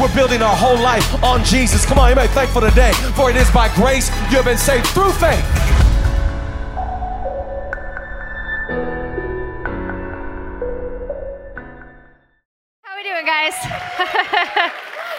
We're building our whole life on Jesus. Come on, you may be thankful today, for it is by grace you have been saved through faith. How we doing, guys?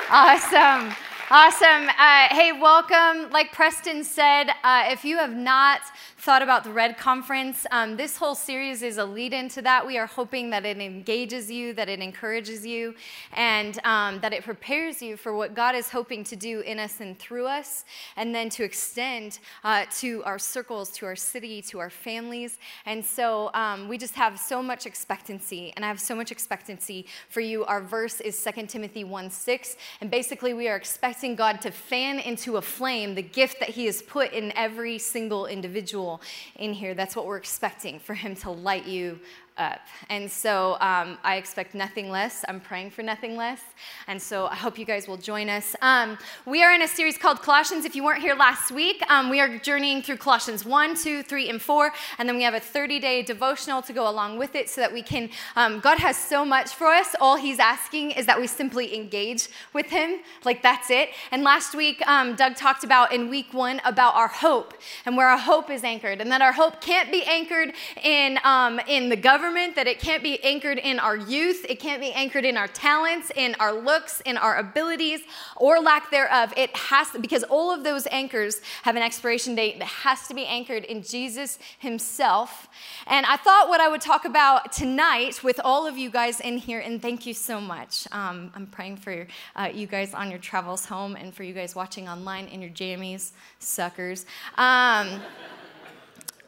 awesome. Awesome. Uh, hey, welcome. Like Preston said, uh, if you have not thought about the Red Conference, um, this whole series is a lead into that. We are hoping that it engages you, that it encourages you, and um, that it prepares you for what God is hoping to do in us and through us, and then to extend uh, to our circles, to our city, to our families. And so um, we just have so much expectancy, and I have so much expectancy for you. Our verse is 2 Timothy 1 6, and basically we are expecting God to fan into a flame the gift that He has put in every single individual in here. That's what we're expecting for Him to light you up. And so um, I expect nothing less. I'm praying for nothing less. And so I hope you guys will join us. Um, we are in a series called Colossians. If you weren't here last week, um, we are journeying through Colossians 1, 2, 3, and 4. And then we have a 30 day devotional to go along with it so that we can, um, God has so much for us. All He's asking is that we simply engage with Him. Like that's it. And last week, um, Doug talked about in week one about our hope and where our hope is anchored. And that our hope can't be anchored in, um, in the government, that it can't be anchored in our youth, it can't be anchored in our talents, in our looks, in our abilities, or lack thereof. It has to, because all of those anchors have an expiration date that has to be anchored in Jesus Himself. And I thought what I would talk about tonight with all of you guys in here, and thank you so much. Um, I'm praying for uh, you guys on your travels home and for you guys watching online in your jammies, suckers. Um,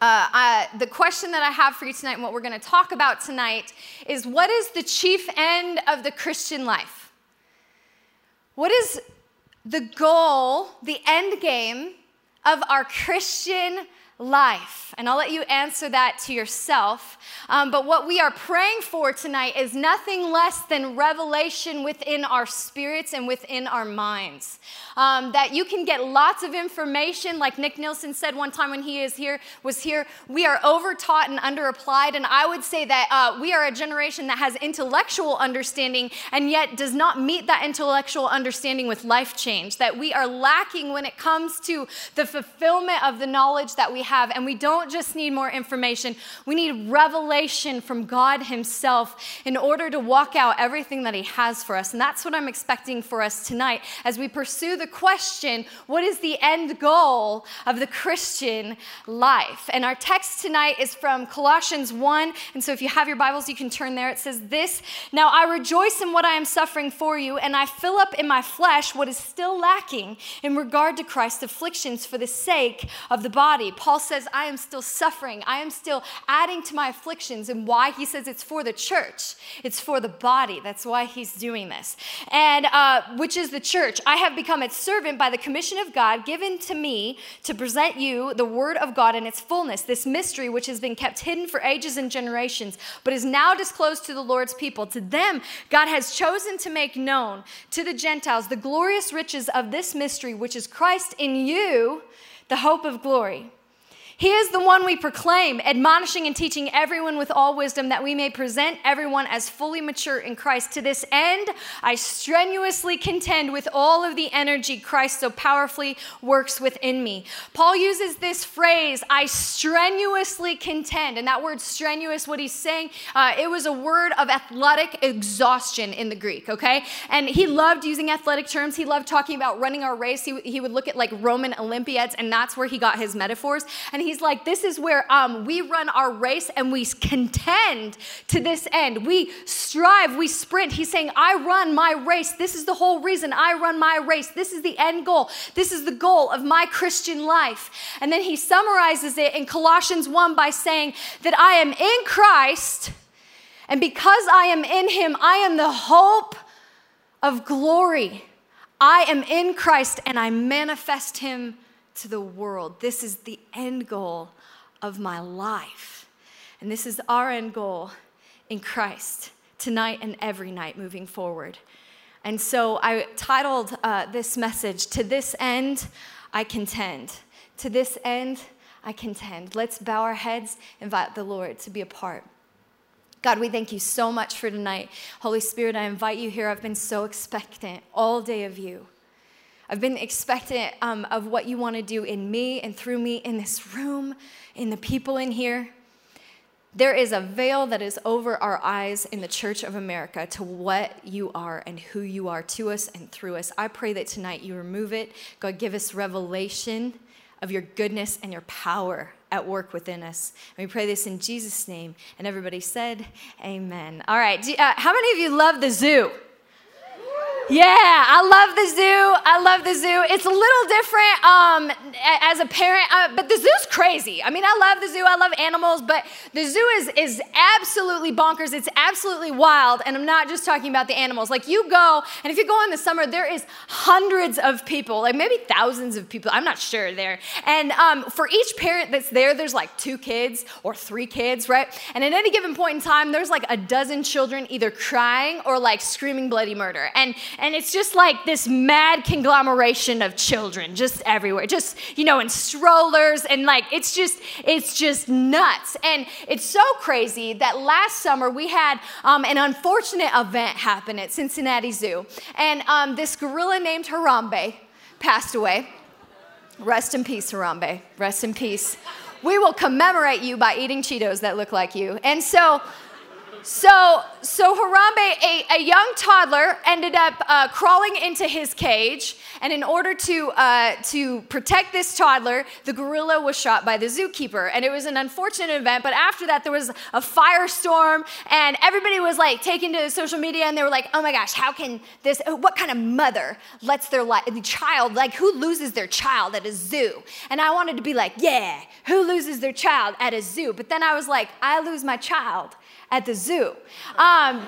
uh, I, the question that I have for you tonight and what we're going to talk about tonight is what is the chief end of the Christian life? What is the goal, the end game of our Christian life? And I'll let you answer that to yourself. Um, but what we are praying for tonight is nothing less than revelation within our spirits and within our minds. Um, that you can get lots of information, like Nick Nielsen said one time when he is here, was here. We are overtaught and underapplied, and I would say that uh, we are a generation that has intellectual understanding and yet does not meet that intellectual understanding with life change. That we are lacking when it comes to the fulfillment of the knowledge that we have, and we don't just need more information. We need revelation from God Himself in order to walk out everything that He has for us, and that's what I'm expecting for us tonight as we pursue the question what is the end goal of the Christian life? And our text tonight is from Colossians 1. And so if you have your Bibles, you can turn there. It says, This Now I rejoice in what I am suffering for you, and I fill up in my flesh what is still lacking in regard to Christ's afflictions for the sake of the body. Paul says, I am still suffering. I am still adding to my afflictions. And why? He says it's for the church, it's for the body. That's why he's doing this. And uh, which is the church. I have become its servant by the commission of God given to me to present you the word of God in its fullness, this mystery which has been kept hidden for ages and generations, but is now disclosed to the Lord's people. To them, God has chosen to make known to the Gentiles the glorious riches of this mystery, which is Christ in you, the hope of glory. He is the one we proclaim, admonishing and teaching everyone with all wisdom that we may present everyone as fully mature in Christ. To this end, I strenuously contend with all of the energy Christ so powerfully works within me. Paul uses this phrase, I strenuously contend. And that word strenuous, what he's saying, uh, it was a word of athletic exhaustion in the Greek, okay? And he loved using athletic terms. He loved talking about running our race. He, he would look at like Roman Olympiads, and that's where he got his metaphors. And he's like, this is where um, we run our race and we contend to this end. We strive, we sprint. He's saying, I run my race. This is the whole reason I run my race. This is the end goal. This is the goal of my Christian life. And then he summarizes it in Colossians 1 by saying that I am in Christ, and because I am in him, I am the hope of glory. I am in Christ and I manifest him to the world. This is the end goal of my life. And this is our end goal in Christ tonight and every night moving forward. And so I titled uh, this message, To This End I Contend. To this end I contend. Let's bow our heads, invite the Lord to be a part God, we thank you so much for tonight. Holy Spirit, I invite you here. I've been so expectant all day of you. I've been expectant um, of what you want to do in me and through me in this room, in the people in here. There is a veil that is over our eyes in the Church of America to what you are and who you are to us and through us. I pray that tonight you remove it. God, give us revelation of your goodness and your power at work within us. And we pray this in Jesus' name. And everybody said, Amen. All right. Uh, how many of you love the zoo? Yeah, I love the zoo. I love the zoo. It's a little different um, as a parent, uh, but the zoo's crazy. I mean, I love the zoo. I love animals, but the zoo is is absolutely bonkers. It's absolutely wild, and I'm not just talking about the animals. Like you go, and if you go in the summer, there is hundreds of people, like maybe thousands of people. I'm not sure there. And um, for each parent that's there, there's like two kids or three kids, right? And at any given point in time, there's like a dozen children either crying or like screaming bloody murder. And and it's just like this mad conglomeration of children just everywhere, just, you know, in strollers. And like, it's just, it's just nuts. And it's so crazy that last summer we had um, an unfortunate event happen at Cincinnati Zoo. And um, this gorilla named Harambe passed away. Rest in peace, Harambe. Rest in peace. We will commemorate you by eating Cheetos that look like you. And so, so, so Harambe, a, a young toddler, ended up uh, crawling into his cage, and in order to uh, to protect this toddler, the gorilla was shot by the zookeeper, and it was an unfortunate event. But after that, there was a firestorm, and everybody was like taken to social media, and they were like, "Oh my gosh, how can this? What kind of mother lets their li- child like who loses their child at a zoo?" And I wanted to be like, "Yeah, who loses their child at a zoo?" But then I was like, "I lose my child." At the zoo. Um,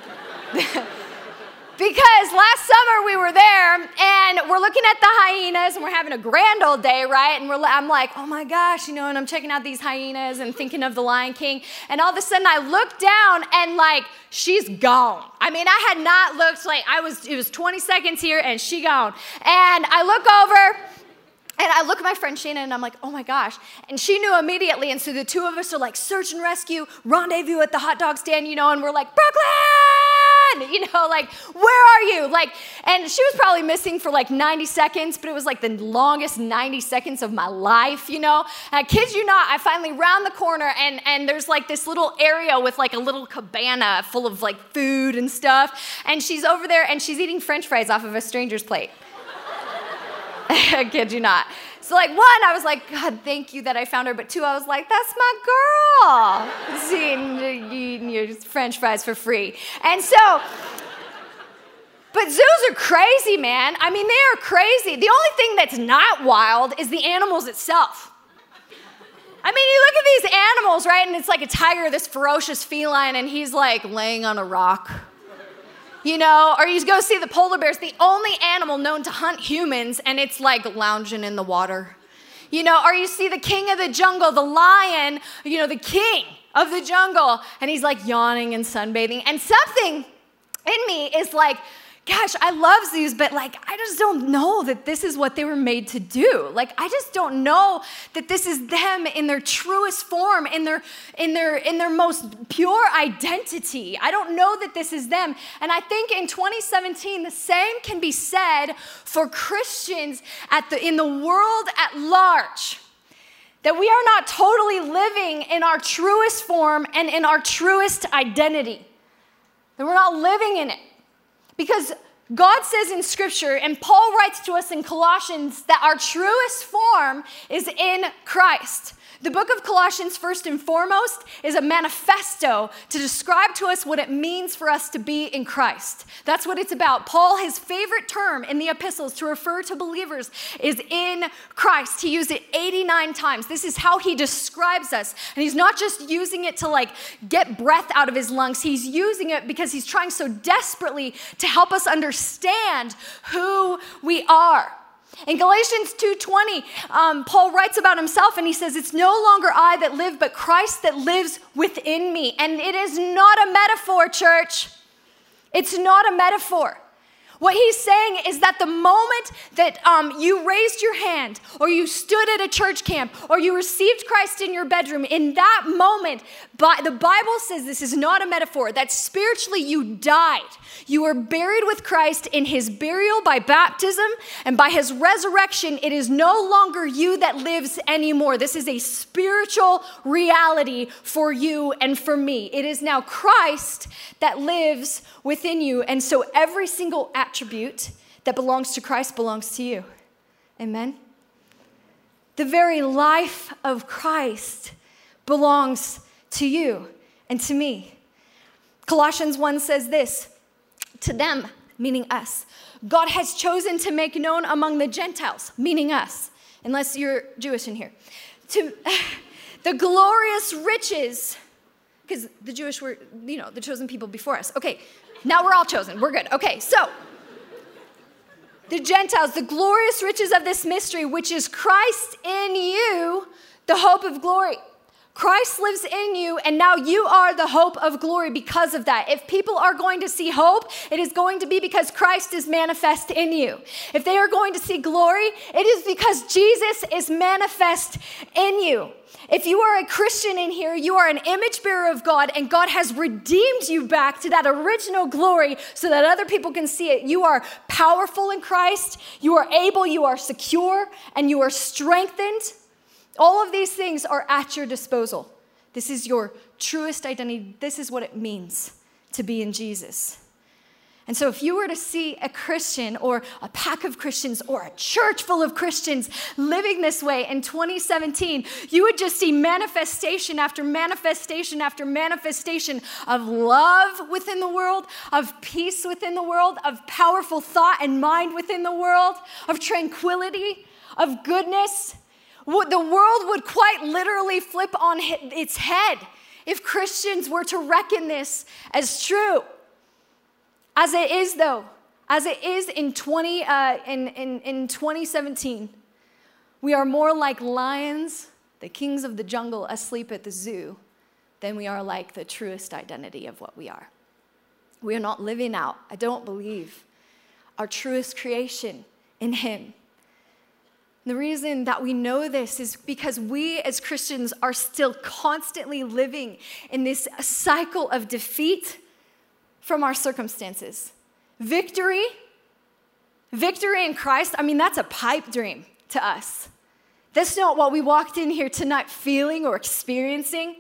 because last summer we were there and we're looking at the hyenas and we're having a grand old day, right? And I'm like, oh my gosh, you know, and I'm checking out these hyenas and thinking of the Lion King. And all of a sudden I look down and like, she's gone. I mean, I had not looked like I was, it was 20 seconds here and she gone. And I look over and I look at my friend Shannon and I'm like, oh my gosh. And she knew immediately. And so the two of us are like, search and rescue, rendezvous at the hot dog stand, you know, and we're like, Brooklyn! You know, like, where are you? Like, and she was probably missing for like 90 seconds, but it was like the longest 90 seconds of my life, you know? And I kid you not, I finally round the corner and, and there's like this little area with like a little cabana full of like food and stuff. And she's over there and she's eating french fries off of a stranger's plate. I kid you not. So, like, one, I was like, God, thank you that I found her. But two, I was like, that's my girl. Seeing eating your French fries for free. And so, but zoos are crazy, man. I mean, they are crazy. The only thing that's not wild is the animals itself. I mean, you look at these animals, right? And it's like a tiger, this ferocious feline, and he's like laying on a rock you know, or you go see the polar bears, the only animal known to hunt humans, and it's like lounging in the water. You know, or you see the king of the jungle, the lion, you know, the king of the jungle, and he's like yawning and sunbathing. And something in me is like, gosh, I love zoos, but like, I just don't know that this is what they were made to do. Like, I just don't know that this is them in their truest form, in their, in their, in their most pure identity. I don't know that this is them. And I think in 2017, the same can be said for Christians at the, in the world at large. That we are not totally living in our truest form and in our truest identity. That we're not living in it. Because God says in Scripture, and Paul writes to us in Colossians, that our truest form is in Christ. The book of Colossians, first and foremost, is a manifesto to describe to us what it means for us to be in Christ. That's what it's about. Paul, his favorite term in the epistles to refer to believers is in Christ. He used it 89 times. This is how he describes us. And he's not just using it to like get breath out of his lungs, he's using it because he's trying so desperately to help us understand who we are. In Galatians 2:20, um, Paul writes about himself and he says, "It's no longer I that live, but Christ that lives within me." And it is not a metaphor, church. It's not a metaphor. What he's saying is that the moment that um, you raised your hand, or you stood at a church camp, or you received Christ in your bedroom, in that moment, but the Bible says this is not a metaphor, that spiritually you died. You were buried with Christ in his burial by baptism, and by his resurrection, it is no longer you that lives anymore. This is a spiritual reality for you and for me. It is now Christ that lives within you. And so every single attribute that belongs to Christ belongs to you. Amen? The very life of Christ belongs to you and to me. Colossians 1 says this to them, meaning us. God has chosen to make known among the Gentiles, meaning us, unless you're Jewish in here, to the glorious riches, because the Jewish were, you know, the chosen people before us. Okay, now we're all chosen. We're good. Okay, so the Gentiles, the glorious riches of this mystery, which is Christ in you, the hope of glory. Christ lives in you, and now you are the hope of glory because of that. If people are going to see hope, it is going to be because Christ is manifest in you. If they are going to see glory, it is because Jesus is manifest in you. If you are a Christian in here, you are an image bearer of God, and God has redeemed you back to that original glory so that other people can see it. You are powerful in Christ, you are able, you are secure, and you are strengthened. All of these things are at your disposal. This is your truest identity. This is what it means to be in Jesus. And so, if you were to see a Christian or a pack of Christians or a church full of Christians living this way in 2017, you would just see manifestation after manifestation after manifestation of love within the world, of peace within the world, of powerful thought and mind within the world, of tranquility, of goodness. The world would quite literally flip on its head if Christians were to reckon this as true. As it is, though, as it is in, 20, uh, in, in, in 2017, we are more like lions, the kings of the jungle, asleep at the zoo, than we are like the truest identity of what we are. We are not living out, I don't believe, our truest creation in Him. The reason that we know this is because we as Christians are still constantly living in this cycle of defeat from our circumstances. Victory, victory in Christ, I mean, that's a pipe dream to us. That's not what we walked in here tonight feeling or experiencing.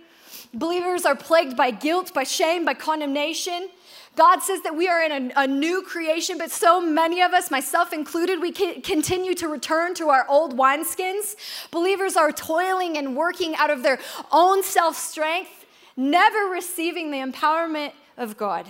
Believers are plagued by guilt, by shame, by condemnation. God says that we are in a, a, new creation, but so many of us, myself included, we continue to return to our old wineskins. Believers are toiling and working out of their own self strength, never receiving the empowerment of God.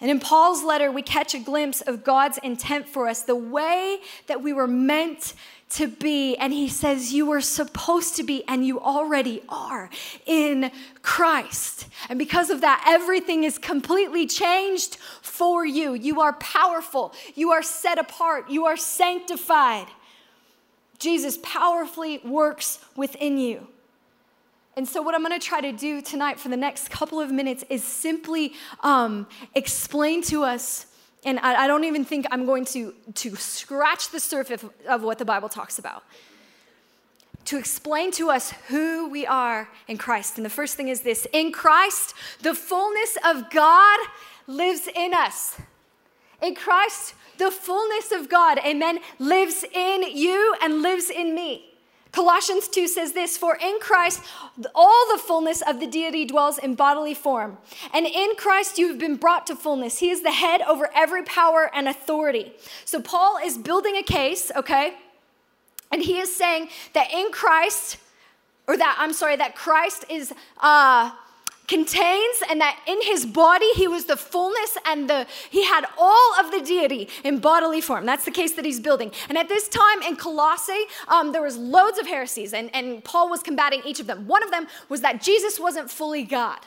And in Paul's letter, we catch a glimpse of God's intent for us, the way that we were meant to be. And he says, You were supposed to be, and you already are in Christ. And because of that, everything is completely changed for you. You are powerful, you are set apart, you are sanctified. Jesus powerfully works within you. And so, what I'm going to try to do tonight for the next couple of minutes is simply um, explain to us, and I, I, don't even think I'm going to, to scratch the surface of what the Bible talks about, to explain to us who we are in Christ. And the first thing is this in Christ, the fullness of God lives in us. In Christ, the fullness of God, amen, lives in you and lives in me. Colossians 2 says this For in Christ, all the fullness of the deity dwells in bodily form. And in Christ, you have been brought to fullness. He is the head over every power and authority. So, Paul is building a case, okay? And he is saying that in Christ, or that, I'm sorry, that Christ is. Uh, contains and that in his body he was the fullness and the he had all of the deity in bodily form. That's the case that he's building. And at this time in colossae um, there was loads of heresies and, and paul was combating each of them. One of them was that jesus wasn't fully god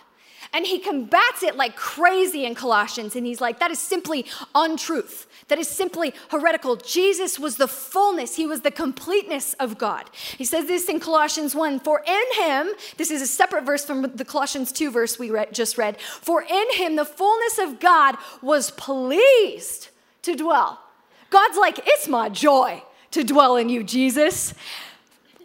and he combats it like crazy in Colossians. And he's like, that is simply untruth. That is simply heretical. Jesus was the fullness, he was the completeness of God. He says this in Colossians 1 For in him, this is a separate verse from the Colossians 2 verse we just read, for in him the fullness of God was pleased to dwell. God's like, it's my joy to dwell in you, Jesus.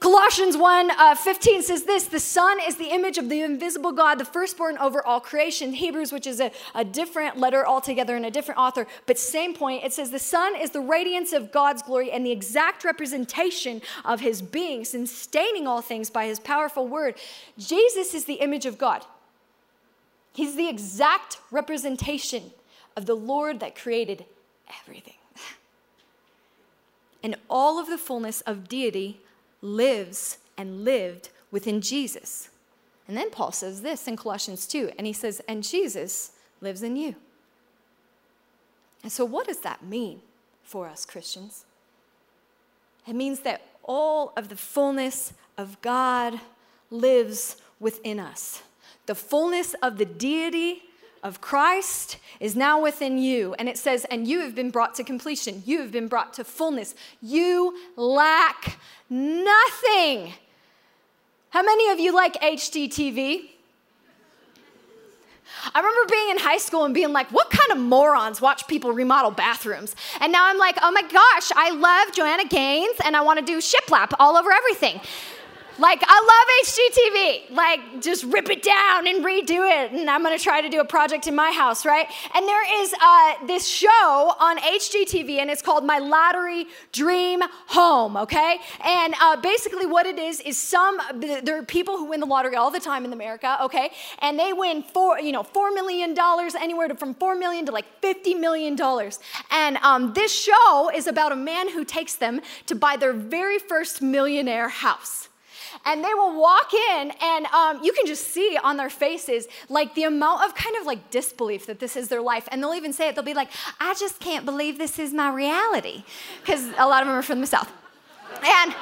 Colossians 1 uh, 15 says this The Son is the image of the invisible God, the firstborn over all creation. Hebrews, which is a, a different letter altogether and a different author, but same point. It says the Son is the radiance of God's glory and the exact representation of his being, sustaining all things by his powerful word. Jesus is the image of God. He's the exact representation of the Lord that created everything. And all of the fullness of deity lives and lived within Jesus. And then Paul says this in Colossians 2, and he says, And Jesus lives in you. And so, what does that mean for us Christians? It means that all of the fullness of God lives within us. The fullness of the deity of Christ is now within you. And it says, and you have been brought to completion. You have been brought to fullness. You lack nothing. How many of you like HGTV? I remember being in high school and being like, what kind of morons watch people remodel bathrooms? And now I'm like, oh my gosh, I love Joanna Gaines and I want to do shiplap all over everything. Like, I love HGTV. Like, just rip it down and redo it. And I'm to try to do a project in my house, right? And there is uh, this show on HGTV, and it's called My Lottery Dream Home, okay? And uh, basically, what it is is some, there are people who win the lottery all the time in America, okay? And they win four, you know, $4 million, anywhere from 4 million to like $50 million. And um, this show is about a man who takes them to buy their very first millionaire house and they will walk in, and um, you can just see on their faces like the amount of kind of like disbelief that this is their life. And they'll even say it, they'll be like, I just can't believe this is my reality. Because a lot of them are from the South. And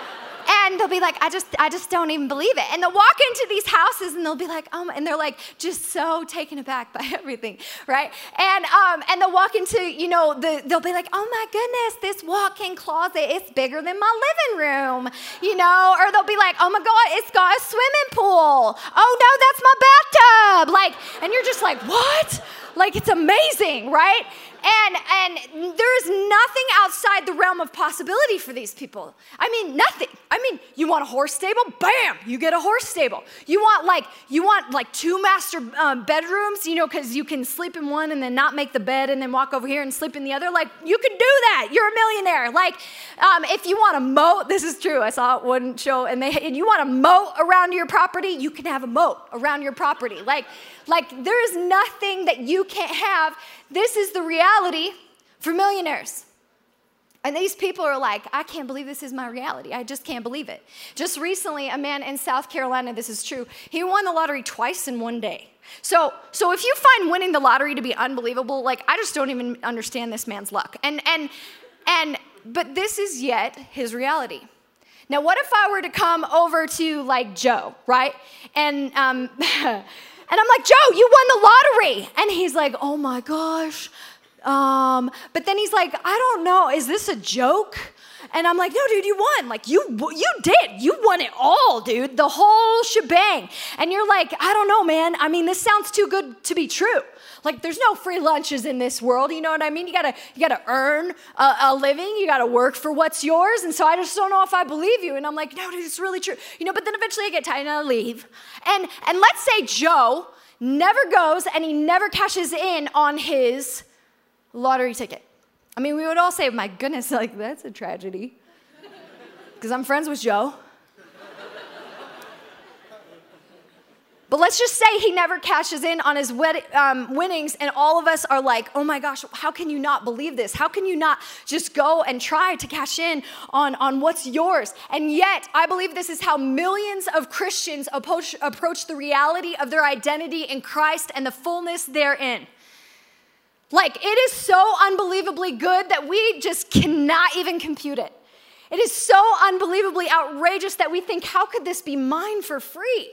and they'll be like, I just, I just don't even believe it. And they'll walk into these houses and they'll be like, oh, and they're like just so taken aback by everything, right? And um, and they'll walk into, you know, the, they'll be like, oh my goodness, this walk-in closet is bigger than my living room, you know, or they'll be like, oh my God, it's got a swimming pool. Oh no, that's my bathtub. Like, and you're just like, what? Like it's amazing, right? And, and there's nothing outside the realm of possibility for these people. I mean, nothing. I mean, you want a horse stable? Bam, you get a horse stable. You want like, you want like two master um, bedrooms, you know, because you can sleep in one and then not make the bed and then walk over here and sleep in the other. Like, you can do that. You're a millionaire. Like, um, if you want a moat, this is true. I saw one show and they, and you want a moat around your property, you can have a moat around your property. Like, like there is nothing that you can't have this is the reality for millionaires. And these people are like, I can't believe this is my reality. I just can't believe it. Just recently, a man in South Carolina, this is true, he won the lottery twice in one day. So, so if you find winning the lottery to be unbelievable, like I just don't even understand this man's luck. And and and but this is yet his reality. Now, what if I were to come over to like Joe, right? And um And I'm like, Joe, you won the lottery. And he's like, oh my gosh. Um, but then he's like, I don't know, is this a joke? And I'm like, no, dude, you won. Like, you, you did. You won it all, dude. The whole shebang. And you're like, I don't know, man. I mean, this sounds too good to be true. Like there's no free lunches in this world. You know what I mean? You gotta you gotta earn a, a living. You gotta work for what's yours. And so I just don't know if I believe you. And I'm like, no, dude, it's really true. You know. But then eventually I get tired and I leave. And and let's say Joe never goes and he never cashes in on his lottery ticket. I mean, we would all say, my goodness, like that's a tragedy. Because I'm friends with Joe. But let's just say he never cashes in on his wed- um, winnings, and all of us are like, oh my gosh, how can you not believe this? How can you not just go and try to cash in on, on what's yours? And yet, I believe this is how millions of Christians approach, approach the reality of their identity in Christ and the fullness therein. Like, it is so unbelievably good that we just cannot even compute it. It is so unbelievably outrageous that we think, how could this be mine for free?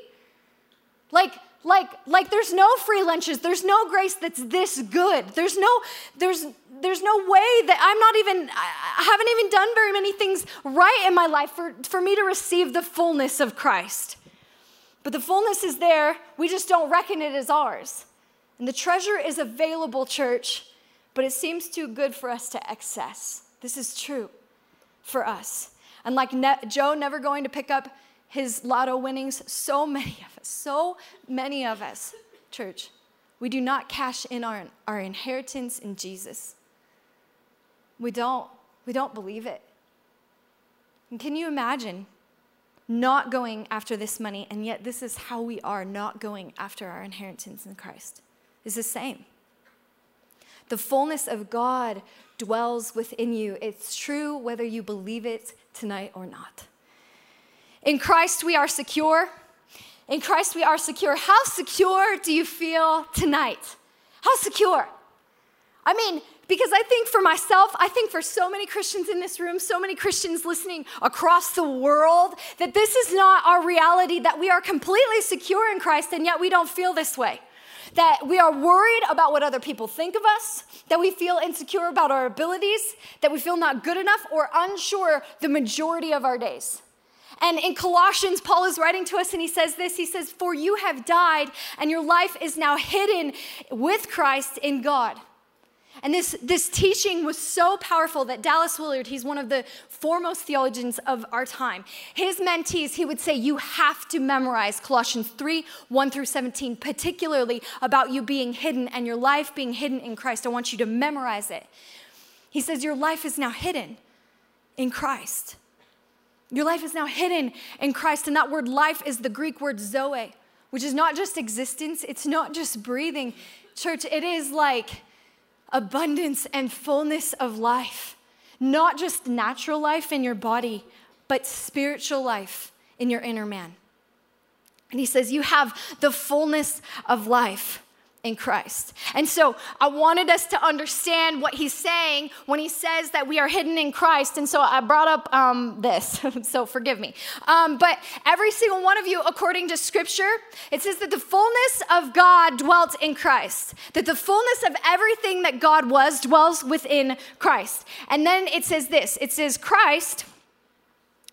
Like, like, like there's no free lunches. There's no grace that's this good. There's no, there's, there's no way that I'm not even, I haven't even done very many things right in my life for, for me to receive the fullness of Christ. But the fullness is there. We just don't reckon it as ours. And the treasure is available, church, but it seems too good for us to excess. This is true for us. And like ne- Joe never going to pick up his lotto winnings, so many of us, so many of us, church, we do not cash in our, our inheritance in Jesus. We don't. We don't believe it. And can you imagine not going after this money, and yet this is how we are not going after our inheritance in Christ? Is the same. The fullness of God dwells within you. It's true whether you believe it tonight or not. In Christ, we are secure. In Christ, we are secure. How secure do you feel tonight? How secure? I mean, because I think for myself, I think for so many Christians in this room, so many Christians listening across the world, that this is not our reality, that we are completely secure in Christ and yet we don't feel this way. That we are worried about what other people think of us, that we feel insecure about our abilities, that we feel not good enough or unsure the majority of our days. And in Colossians, Paul is writing to us and he says this He says, For you have died, and your life is now hidden with Christ in God. And this, this teaching was so powerful that Dallas Willard, he's one of the foremost theologians of our time, his mentees, he would say, You have to memorize Colossians 3 1 through 17, particularly about you being hidden and your life being hidden in Christ. I want you to memorize it. He says, Your life is now hidden in Christ. Your life is now hidden in Christ. And that word life is the Greek word zoe, which is not just existence, it's not just breathing. Church, it is like abundance and fullness of life. Not just natural life in your body, but spiritual life in your inner man. And he says, You have the fullness of life in Christ. And so I wanted us to understand what he's saying when he says that we are hidden in Christ. And so I brought up um, this, so forgive me. Um, but every single one of you, according to scripture, it says that the fullness of God dwelt in Christ, that the fullness of everything that God was dwells within Christ. And then it says this it says, Christ,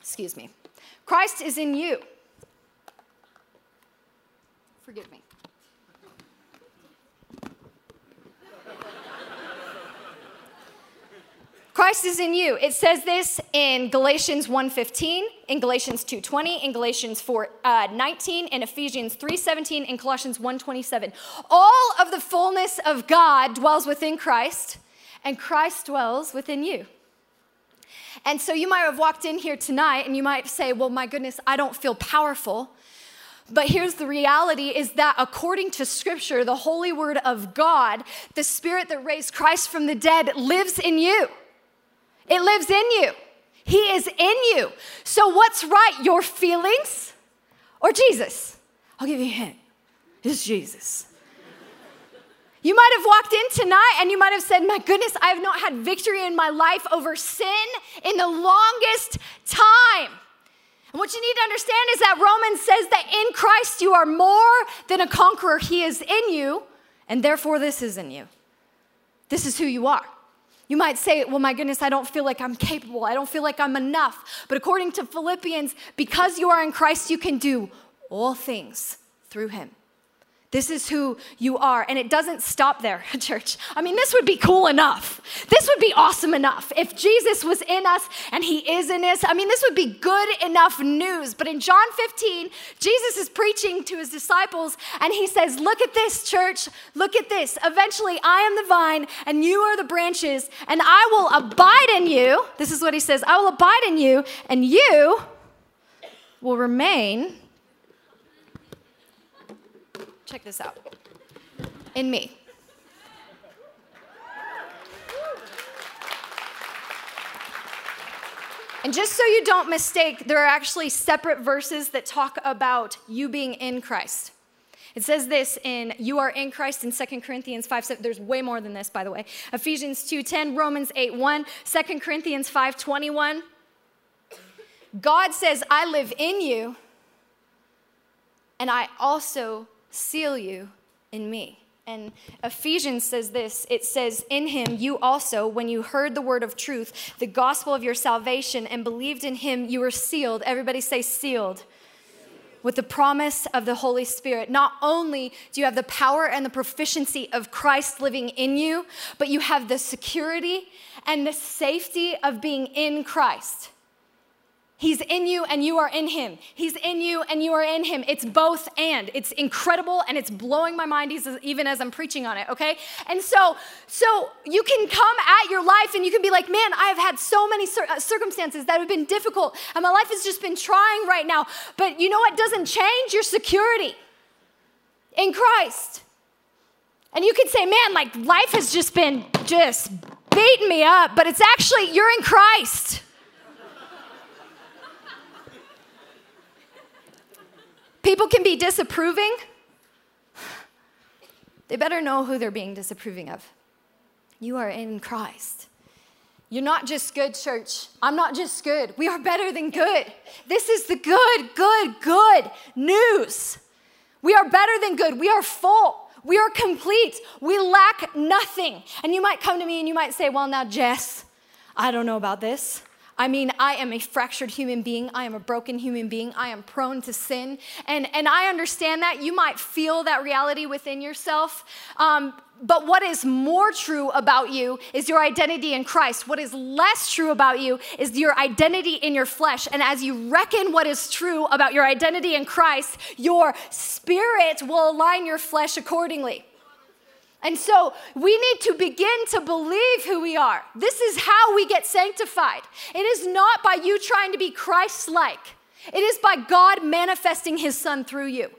excuse me, Christ is in you. Forgive me. Christ is in you. It says this in Galatians 1:15, in Galatians 2:20, in Galatians 4:19, uh, in Ephesians 3:17, in Colossians 1:27. All of the fullness of God dwells within Christ, and Christ dwells within you. And so you might have walked in here tonight and you might say, "Well, my goodness, I don't feel powerful." But here's the reality is that according to scripture, the holy word of God, the spirit that raised Christ from the dead lives in you. It lives in you. He is in you. So, what's right, your feelings or Jesus? I'll give you a hint. It's Jesus. You might have walked in tonight and you might have said, My goodness, I have not had victory in my life over sin in the longest time. And what you need to understand is that Romans says that in Christ you are more than a conqueror. He is in you, and therefore this is in you. This is who you are. You might say, Well, my goodness, I don't feel like I'm capable. I don't feel like I'm enough. But according to Philippians, because you are in Christ, you can do all things through him. This is who you are. And it doesn't stop there, church. I mean, this would be cool enough. This would be awesome enough. If Jesus was in us and he is in us, I mean, this would be good enough news. But in John 15, Jesus is preaching to his disciples and he says, Look at this, church. Look at this. Eventually, I am the vine and you are the branches, and I will abide in you. This is what he says I will abide in you, and you will remain Check this out. In me. And just so you don't mistake, there are actually separate verses that talk about you being in Christ. It says this in you are in Christ in 2 Corinthians 5 7. There's way more than this, by the way. Ephesians 2:10, Romans 8 1, 2 Corinthians 5:21. God says, I live in you, and I also seal you in me. And Ephesians says this it says, In him you also, when you heard the word of truth, the gospel of your salvation, and believed in him, you were sealed. Everybody say, sealed. with the promise of the Holy Spirit, not only do you have the power and the proficiency of Christ living in you, but you have the security and the safety of being in Christ. He's in you and you are in him. He's in you and you are in him. It's both and. It's incredible and it's blowing my mind even as I'm preaching on it, okay? And so so you can come at your life and you can be like, "Man, I have had so many uh, circumstances that have been difficult and my life has just been trying right now." But you know what doesn't change your security in Christ. And you could say, "Man, like life has just been just beating me up," but it's actually you're in Christ. People can be disapproving. They better know who they're being disapproving of. You are in Christ. You're not just good, church. I'm not just good. We are better than good. This is the good, good, good news. We are better than good. We are full. We are complete. We lack nothing. And you might come to me and you might say, Well, now, Jess, I don't know about this. I mean, I am a fractured human being. I am a broken human being. I am prone to sin. And, and I understand that. You might feel that reality within yourself. Um, but what is more true about you is your identity in Christ. What is less true about you is your identity in your flesh. And as you reckon what is true about your identity in Christ, your spirit will align your flesh accordingly. And so we need to begin to believe who we are. This is how we get sanctified. It is not by you trying to be Christ like, it is by God manifesting his son through you.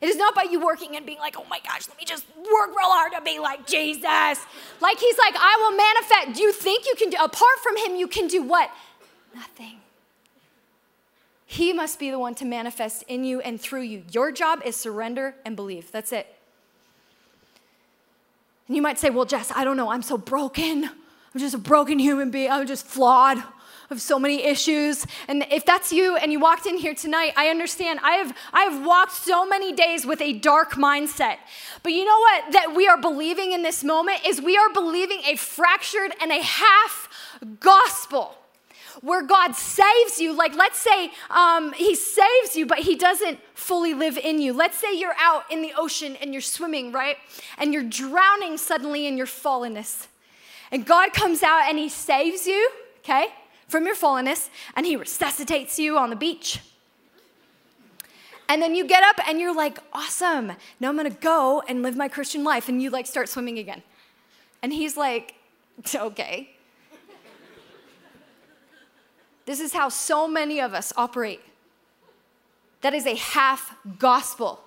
It is not by you working and being like, oh my gosh, let me just work real hard to be like Jesus. Like he's like, I will manifest. Do you think you can do, apart from him, you can do what? Nothing. He must be the one to manifest in you and through you. Your job is surrender and believe. That's it. And you might say, well, Jess, I don't know. I'm so broken. I'm just a broken human being. I'm just flawed. I have so many issues. And if that's you and you walked in here tonight, I understand. I have, I have walked so many days with a dark mindset. But you know what that we are believing in this moment is we are believing a fractured and a half gospel where God saves you. Like, let's say um, He saves you, but He doesn't fully live in you. Let's say you're out in the ocean and you're swimming, right? And you're drowning suddenly in your fallenness. And God comes out and He saves you, okay, from your fallenness, and He resuscitates you on the beach. And then you get up and you're like, awesome, now I'm gonna go and live my Christian life. And you like start swimming again. And he's like, okay, this is how so many of us operate. That is a half gospel.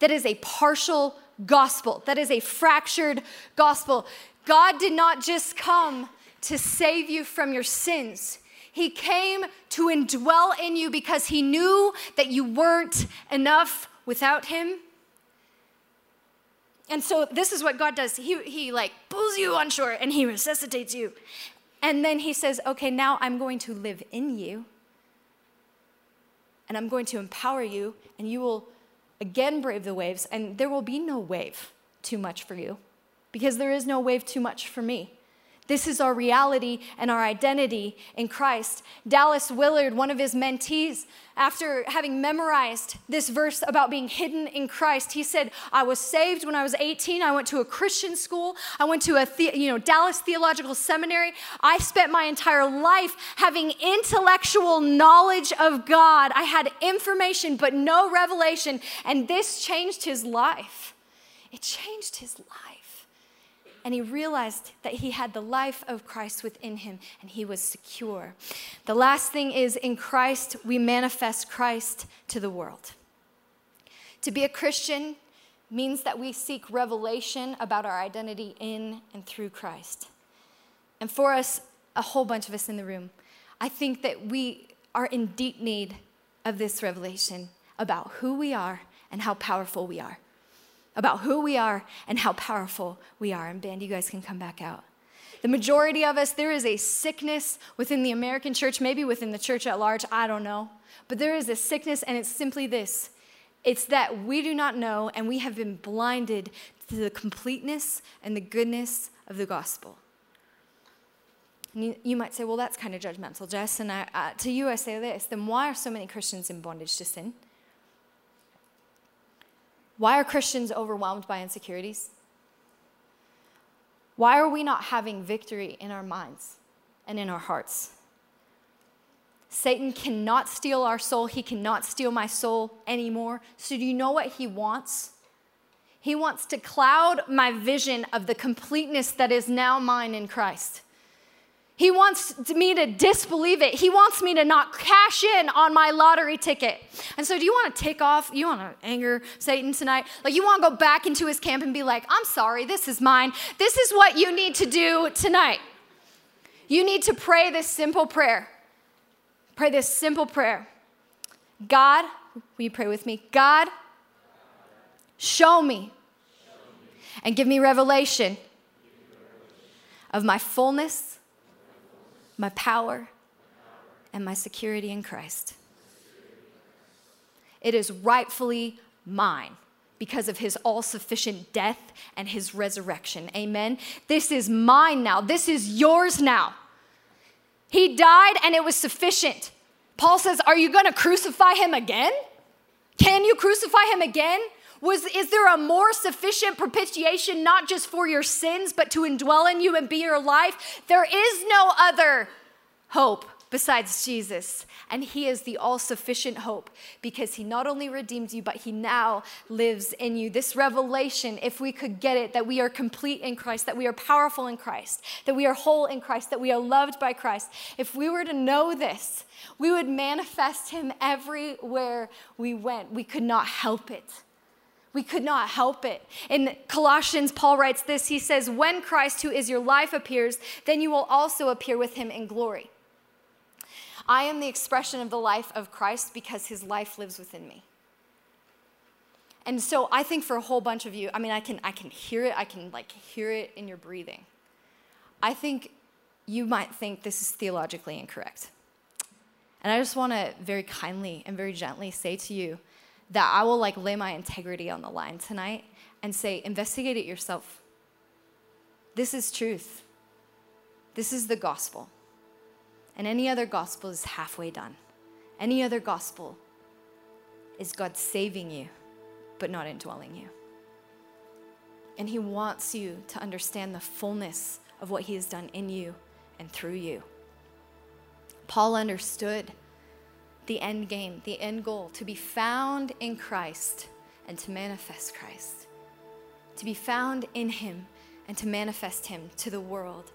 That is a partial gospel. That is a fractured gospel. God did not just come to save you from your sins. He came to indwell in you because he knew that you weren't enough without him. And so this is what God does. He, he like pulls you on shore and he resuscitates you. And then he says, okay, now I'm going to live in you. And I'm going to empower you, and you will again brave the waves, and there will be no wave too much for you because there is no wave too much for me. This is our reality and our identity in Christ. Dallas Willard, one of his mentees, after having memorized this verse about being hidden in Christ, he said, I was saved when I was 18. I went to a Christian school. I went to a the, you know, Dallas Theological Seminary. I spent my entire life having intellectual knowledge of God. I had information, but no revelation. And this changed his life. It changed his life and he realized that he had the life of Christ within him and he was secure. The last thing is in Christ, we manifest Christ to the world. To be a Christian means that we seek revelation about our identity in and through Christ. And for us, a whole bunch of us in the room, I think that we are in deep need of this revelation about who we are and how powerful we are about who we are and how powerful we are. And, band, you guys can come back out. The majority of us, there is a sickness within the American church, maybe within the church at large, I don't know. But there is a sickness, and it's simply this it's that we do not know, and we have been blinded to the completeness and the goodness of the gospel. You, you, might say, well, that's kind of judgmental, Jess. And I, uh, to you, I say this then why are so many Christians in bondage to sin? Why are Christians overwhelmed by insecurities? Why are we not having victory in our minds and in our hearts? Satan cannot steal our soul. He cannot steal my soul anymore. So, do you know what he wants? He wants to cloud my vision of the completeness that is now mine in Christ. He wants me to disbelieve it. He wants me to not cash in on my lottery ticket. And so, do you want to take off? You want to anger Satan tonight? Like, you want to go back into his camp and be like, I'm sorry, this is mine. This is what you need to do tonight. You need to pray this simple prayer. Pray this simple prayer God, will you pray with me? God, show me and give me revelation of my fullness my power, and my security in Christ. It is rightfully mine because of his all sufficient death and his resurrection. Amen. This is mine now. This is yours now. He died and it was sufficient. Paul says, Are you going to crucify him again? Can you crucify him again? Was, is there a more sufficient propitiation, not just for your sins, but to indwell in you and be your life? There is no other hope besides Jesus. And He is the all sufficient hope because He not only redeemed you, but He now lives in you. This revelation, if we could get it, that we are complete in Christ, that we are powerful in Christ, that we are whole in Christ, that we are loved by Christ, if we were to know this, we would manifest Him everywhere we went. We could not help it. We could not help it. In Colossians, Paul writes this He says, When Christ, who is your life, appears, then you will also appear with him in glory. I am the expression of the life of Christ because his life lives within me. And so I think for a whole bunch of you, I mean, I can, I can hear it, I can like hear it in your breathing. I think you might think this is theologically incorrect. And I just want to very kindly and very gently say to you, that I will like lay my integrity on the line tonight and say, investigate it yourself. This is truth. This is the gospel. And any other gospel is halfway done. Any other gospel is God saving you, but not indwelling you. And He wants you to understand the fullness of what He has done in you and through you. Paul understood the end game, the end goal, to be found in Christ and to manifest Christ, to be found in Him and to manifest Him to the world.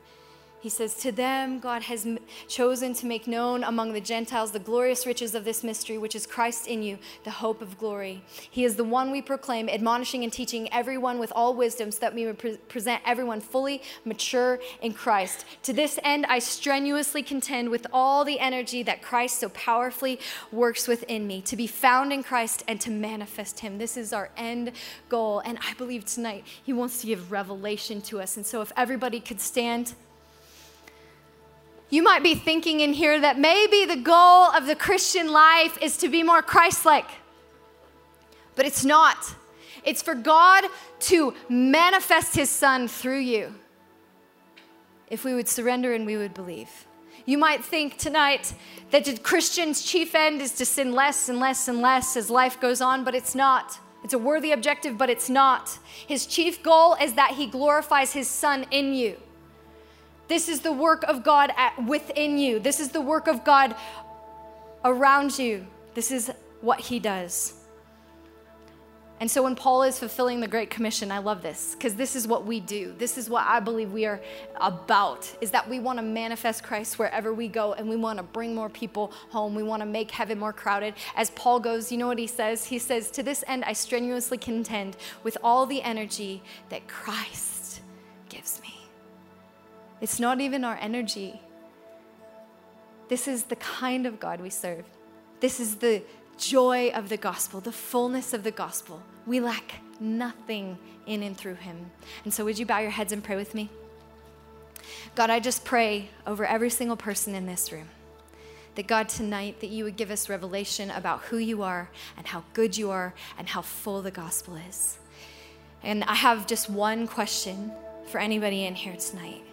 He says, To them, God has chosen to make known among the Gentiles the glorious riches of this mystery, which is Christ in you, the hope of glory. He is the one we proclaim, admonishing and teaching everyone with all wisdom, so that we may pre- present everyone fully mature in Christ. To this end, I strenuously contend with all the energy that Christ so powerfully works within me, to be found in Christ and to manifest Him. This is our end goal. And I believe tonight He wants to give revelation to us. And so, if everybody could stand. You might be thinking in here that maybe the goal of the Christian life is to be more Christ like, but it's not. It's for God to manifest His Son through you if we would surrender and we would believe. You might think tonight that the Christian's chief end is to sin less and less and less as life goes on, but it's not. It's a worthy objective, but it's not. His chief goal is that he glorifies his Son in you. This is the work of God at, within you. This is the work of God around you. This is what He does. And so when Paul is fulfilling the Great Commission, I love this because this is what we do. This is what I believe we are about is that we want to manifest Christ wherever we go and we want to bring more people home. We want to make heaven more crowded. As Paul goes, you know what he says? He says, "To this end I strenuously contend with all the energy that Christ gives me." It's not even our energy. This is the kind of God we serve. This is the joy of the gospel, the fullness of the gospel. We lack nothing in and through him. And so, would you bow your heads and pray with me? God, I just pray over every single person in this room that God, tonight, that you would give us revelation about who you are and how good you are and how full the gospel is. And I have just one question for anybody in here tonight.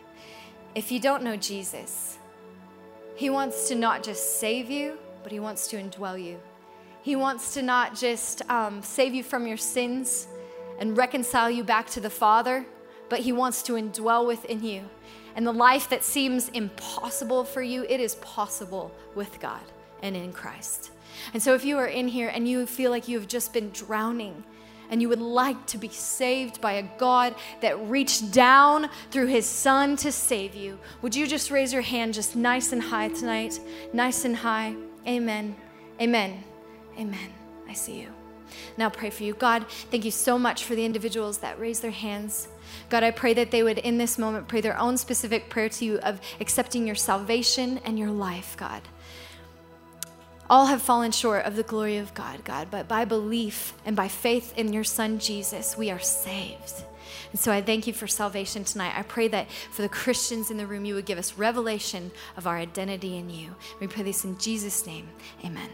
If you don't know Jesus, He wants to not just save you, but He wants to indwell you. He wants to not just um, save you from your sins and reconcile you back to the Father, but He wants to indwell within you. And the life that seems impossible for you, it is possible with God and in Christ. And so if you are in here and you feel like you have just been drowning, and you would like to be saved by a God that reached down through his son to save you, would you just raise your hand just nice and high tonight? Nice and high. Amen. Amen. Amen. I see you. Now pray for you. God, thank you so much for the individuals that raise their hands. God, I pray that they would, in this moment, pray their own specific prayer to you of accepting your salvation and your life, God. All have fallen short of the glory of God, God, but by belief and by faith in your Son Jesus, we are saved. And so I thank you for salvation tonight. I pray that for the Christians in the room, you would give us revelation of our identity in you. We pray this in Jesus' name. Amen.